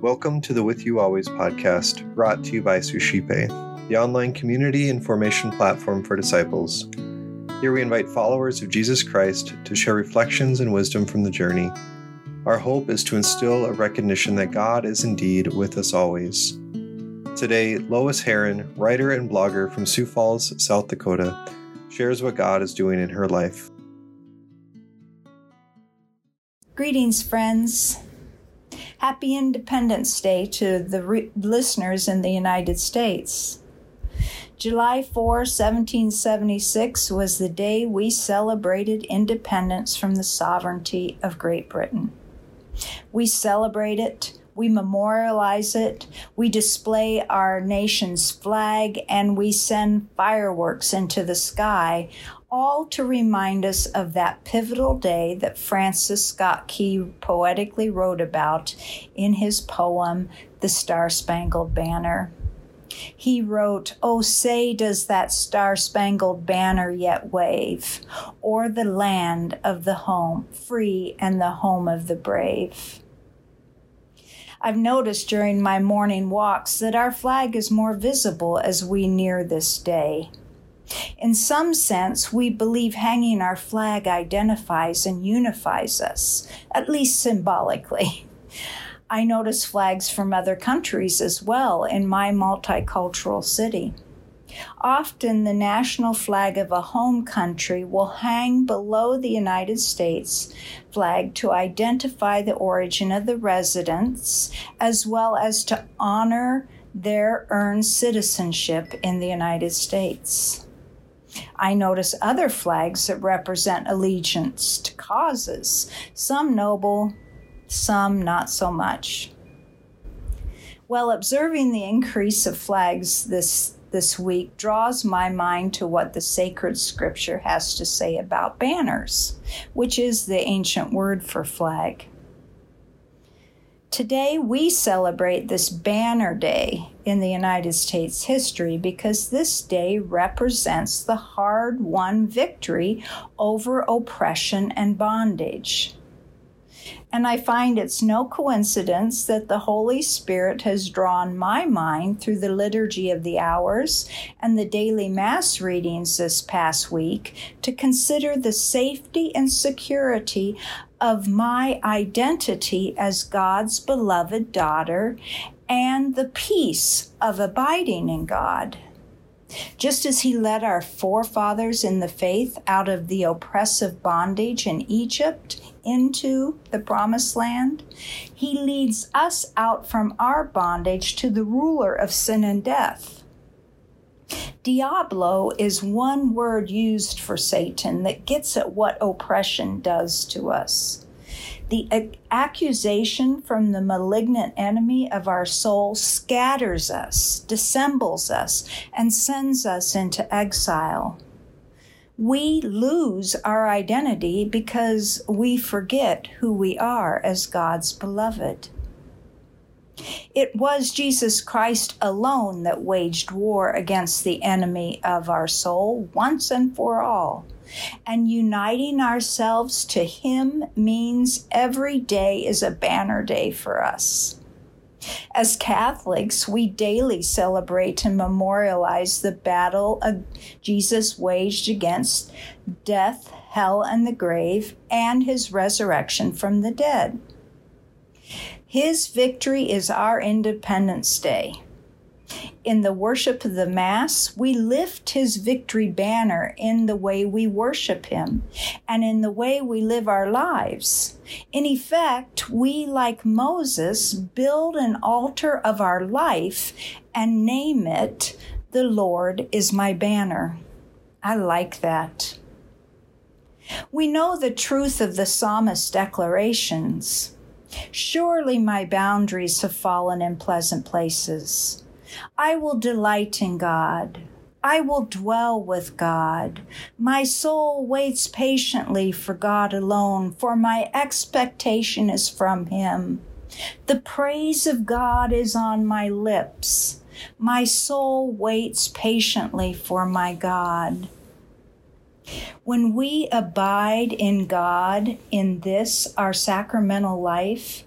Welcome to the With You Always podcast, brought to you by Suscipe, the online community and formation platform for disciples. Here we invite followers of Jesus Christ to share reflections and wisdom from the journey. Our hope is to instill a recognition that God is indeed with us always. Today, Lois Heron, writer and blogger from Sioux Falls, South Dakota, shares what God is doing in her life. Greetings, friends. Happy Independence Day to the re- listeners in the United States. July 4, 1776 was the day we celebrated independence from the sovereignty of Great Britain. We celebrate it, we memorialize it, we display our nation's flag, and we send fireworks into the sky, all to remind us of that pivotal day that Francis Scott Key poetically wrote about in his poem, The Star Spangled Banner. He wrote, Oh, say, does that star spangled banner yet wave o'er the land of the home, free and the home of the brave? I've noticed during my morning walks that our flag is more visible as we near this day. In some sense, we believe hanging our flag identifies and unifies us, at least symbolically. I notice flags from other countries as well in my multicultural city. Often, the national flag of a home country will hang below the United States flag to identify the origin of the residents, as well as to honor their earned citizenship in the United States. I notice other flags that represent allegiance to causes, some noble, some not so much. While observing the increase of flags this, this week draws my mind to what the sacred scripture has to say about banners, which is the ancient word for flag. Today, we celebrate this banner day in the United States history because this day represents the hard won victory over oppression and bondage. And I find it's no coincidence that the Holy Spirit has drawn my mind through the Liturgy of the Hours and the daily Mass readings this past week to consider the safety and security of my identity as God's beloved daughter and the peace of abiding in God. Just as he led our forefathers in the faith out of the oppressive bondage in Egypt into the promised land, he leads us out from our bondage to the ruler of sin and death. Diablo is one word used for Satan that gets at what oppression does to us. The accusation from the malignant enemy of our soul scatters us, dissembles us, and sends us into exile. We lose our identity because we forget who we are as God's beloved. It was Jesus Christ alone that waged war against the enemy of our soul once and for all. And uniting ourselves to Him means every day is a banner day for us. As Catholics, we daily celebrate and memorialize the battle Jesus waged against death, hell, and the grave, and his resurrection from the dead. His victory is our Independence Day. In the worship of the Mass, we lift His victory banner in the way we worship Him and in the way we live our lives. In effect, we, like Moses, build an altar of our life and name it, The Lord is my banner. I like that. We know the truth of the psalmist's declarations. Surely my boundaries have fallen in pleasant places. I will delight in God. I will dwell with God. My soul waits patiently for God alone, for my expectation is from Him. The praise of God is on my lips. My soul waits patiently for my God. When we abide in God in this, our sacramental life,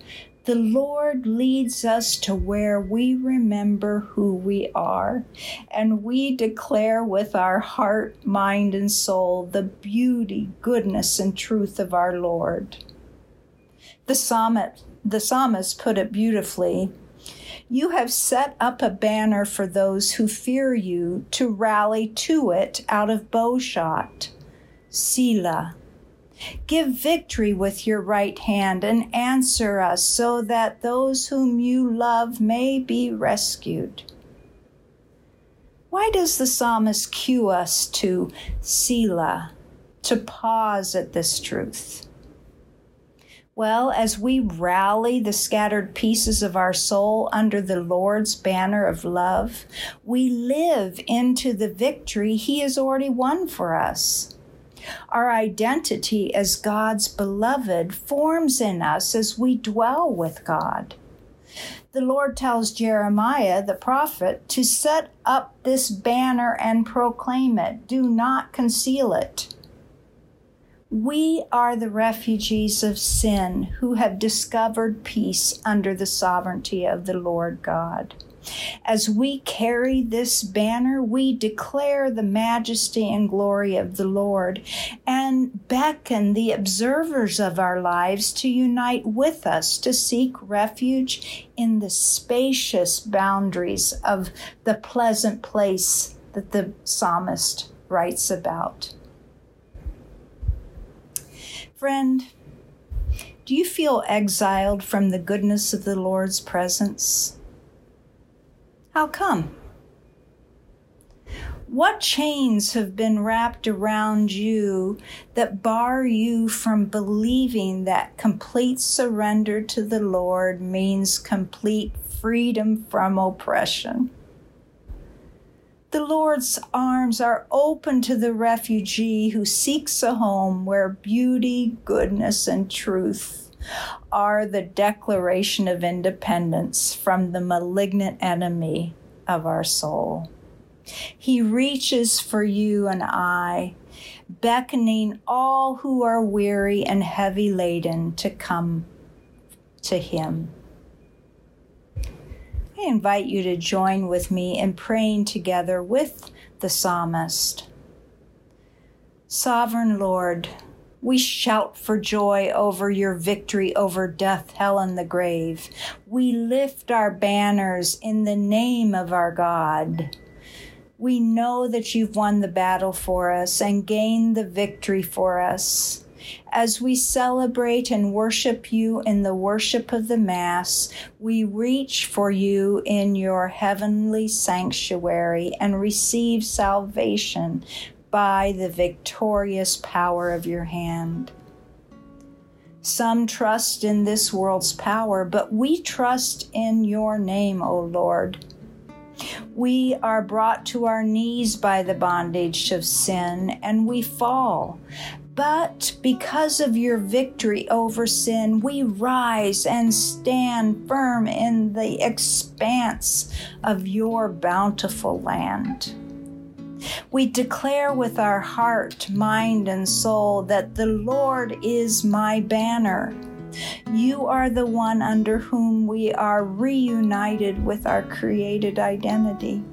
the Lord leads us to where we remember who we are, and we declare with our heart, mind, and soul the beauty, goodness, and truth of our Lord. The psalmist, the psalmist put it beautifully. You have set up a banner for those who fear you to rally to it out of bowshot. Selah. Give victory with your right hand and answer us so that those whom you love may be rescued. Why does the psalmist cue us to Selah, to pause at this truth? Well, as we rally the scattered pieces of our soul under the Lord's banner of love, we live into the victory He has already won for us. Our identity as God's beloved forms in us as we dwell with God. The Lord tells Jeremiah, the prophet, to set up this banner and proclaim it. Do not conceal it. We are the refugees of sin who have discovered peace under the sovereignty of the Lord God. As we carry this banner, we declare the majesty and glory of the Lord and beckon the observers of our lives to unite with us to seek refuge in the spacious boundaries of the pleasant place that the psalmist writes about. Friend, do you feel exiled from the goodness of the Lord's presence? How come? What chains have been wrapped around you that bar you from believing that complete surrender to the Lord means complete freedom from oppression? The Lord's arms are open to the refugee who seeks a home where beauty, goodness, and truth are the declaration of independence from the malignant enemy of our soul. He reaches for you and I, beckoning all who are weary and heavy laden to come to Him. I invite you to join with me in praying together with the psalmist. Sovereign Lord, we shout for joy over your victory over death, hell, and the grave. We lift our banners in the name of our God. We know that you've won the battle for us and gained the victory for us. As we celebrate and worship you in the worship of the Mass, we reach for you in your heavenly sanctuary and receive salvation by the victorious power of your hand. Some trust in this world's power, but we trust in your name, O Lord. We are brought to our knees by the bondage of sin and we fall. But because of your victory over sin, we rise and stand firm in the expanse of your bountiful land. We declare with our heart, mind, and soul that the Lord is my banner. You are the one under whom we are reunited with our created identity.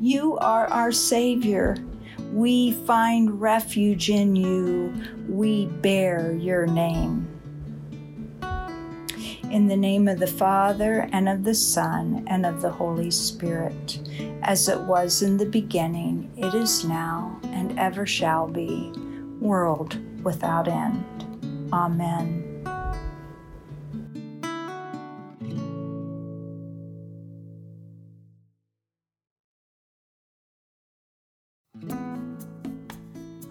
You are our Savior. We find refuge in you. We bear your name. In the name of the Father, and of the Son, and of the Holy Spirit, as it was in the beginning, it is now, and ever shall be, world without end. Amen.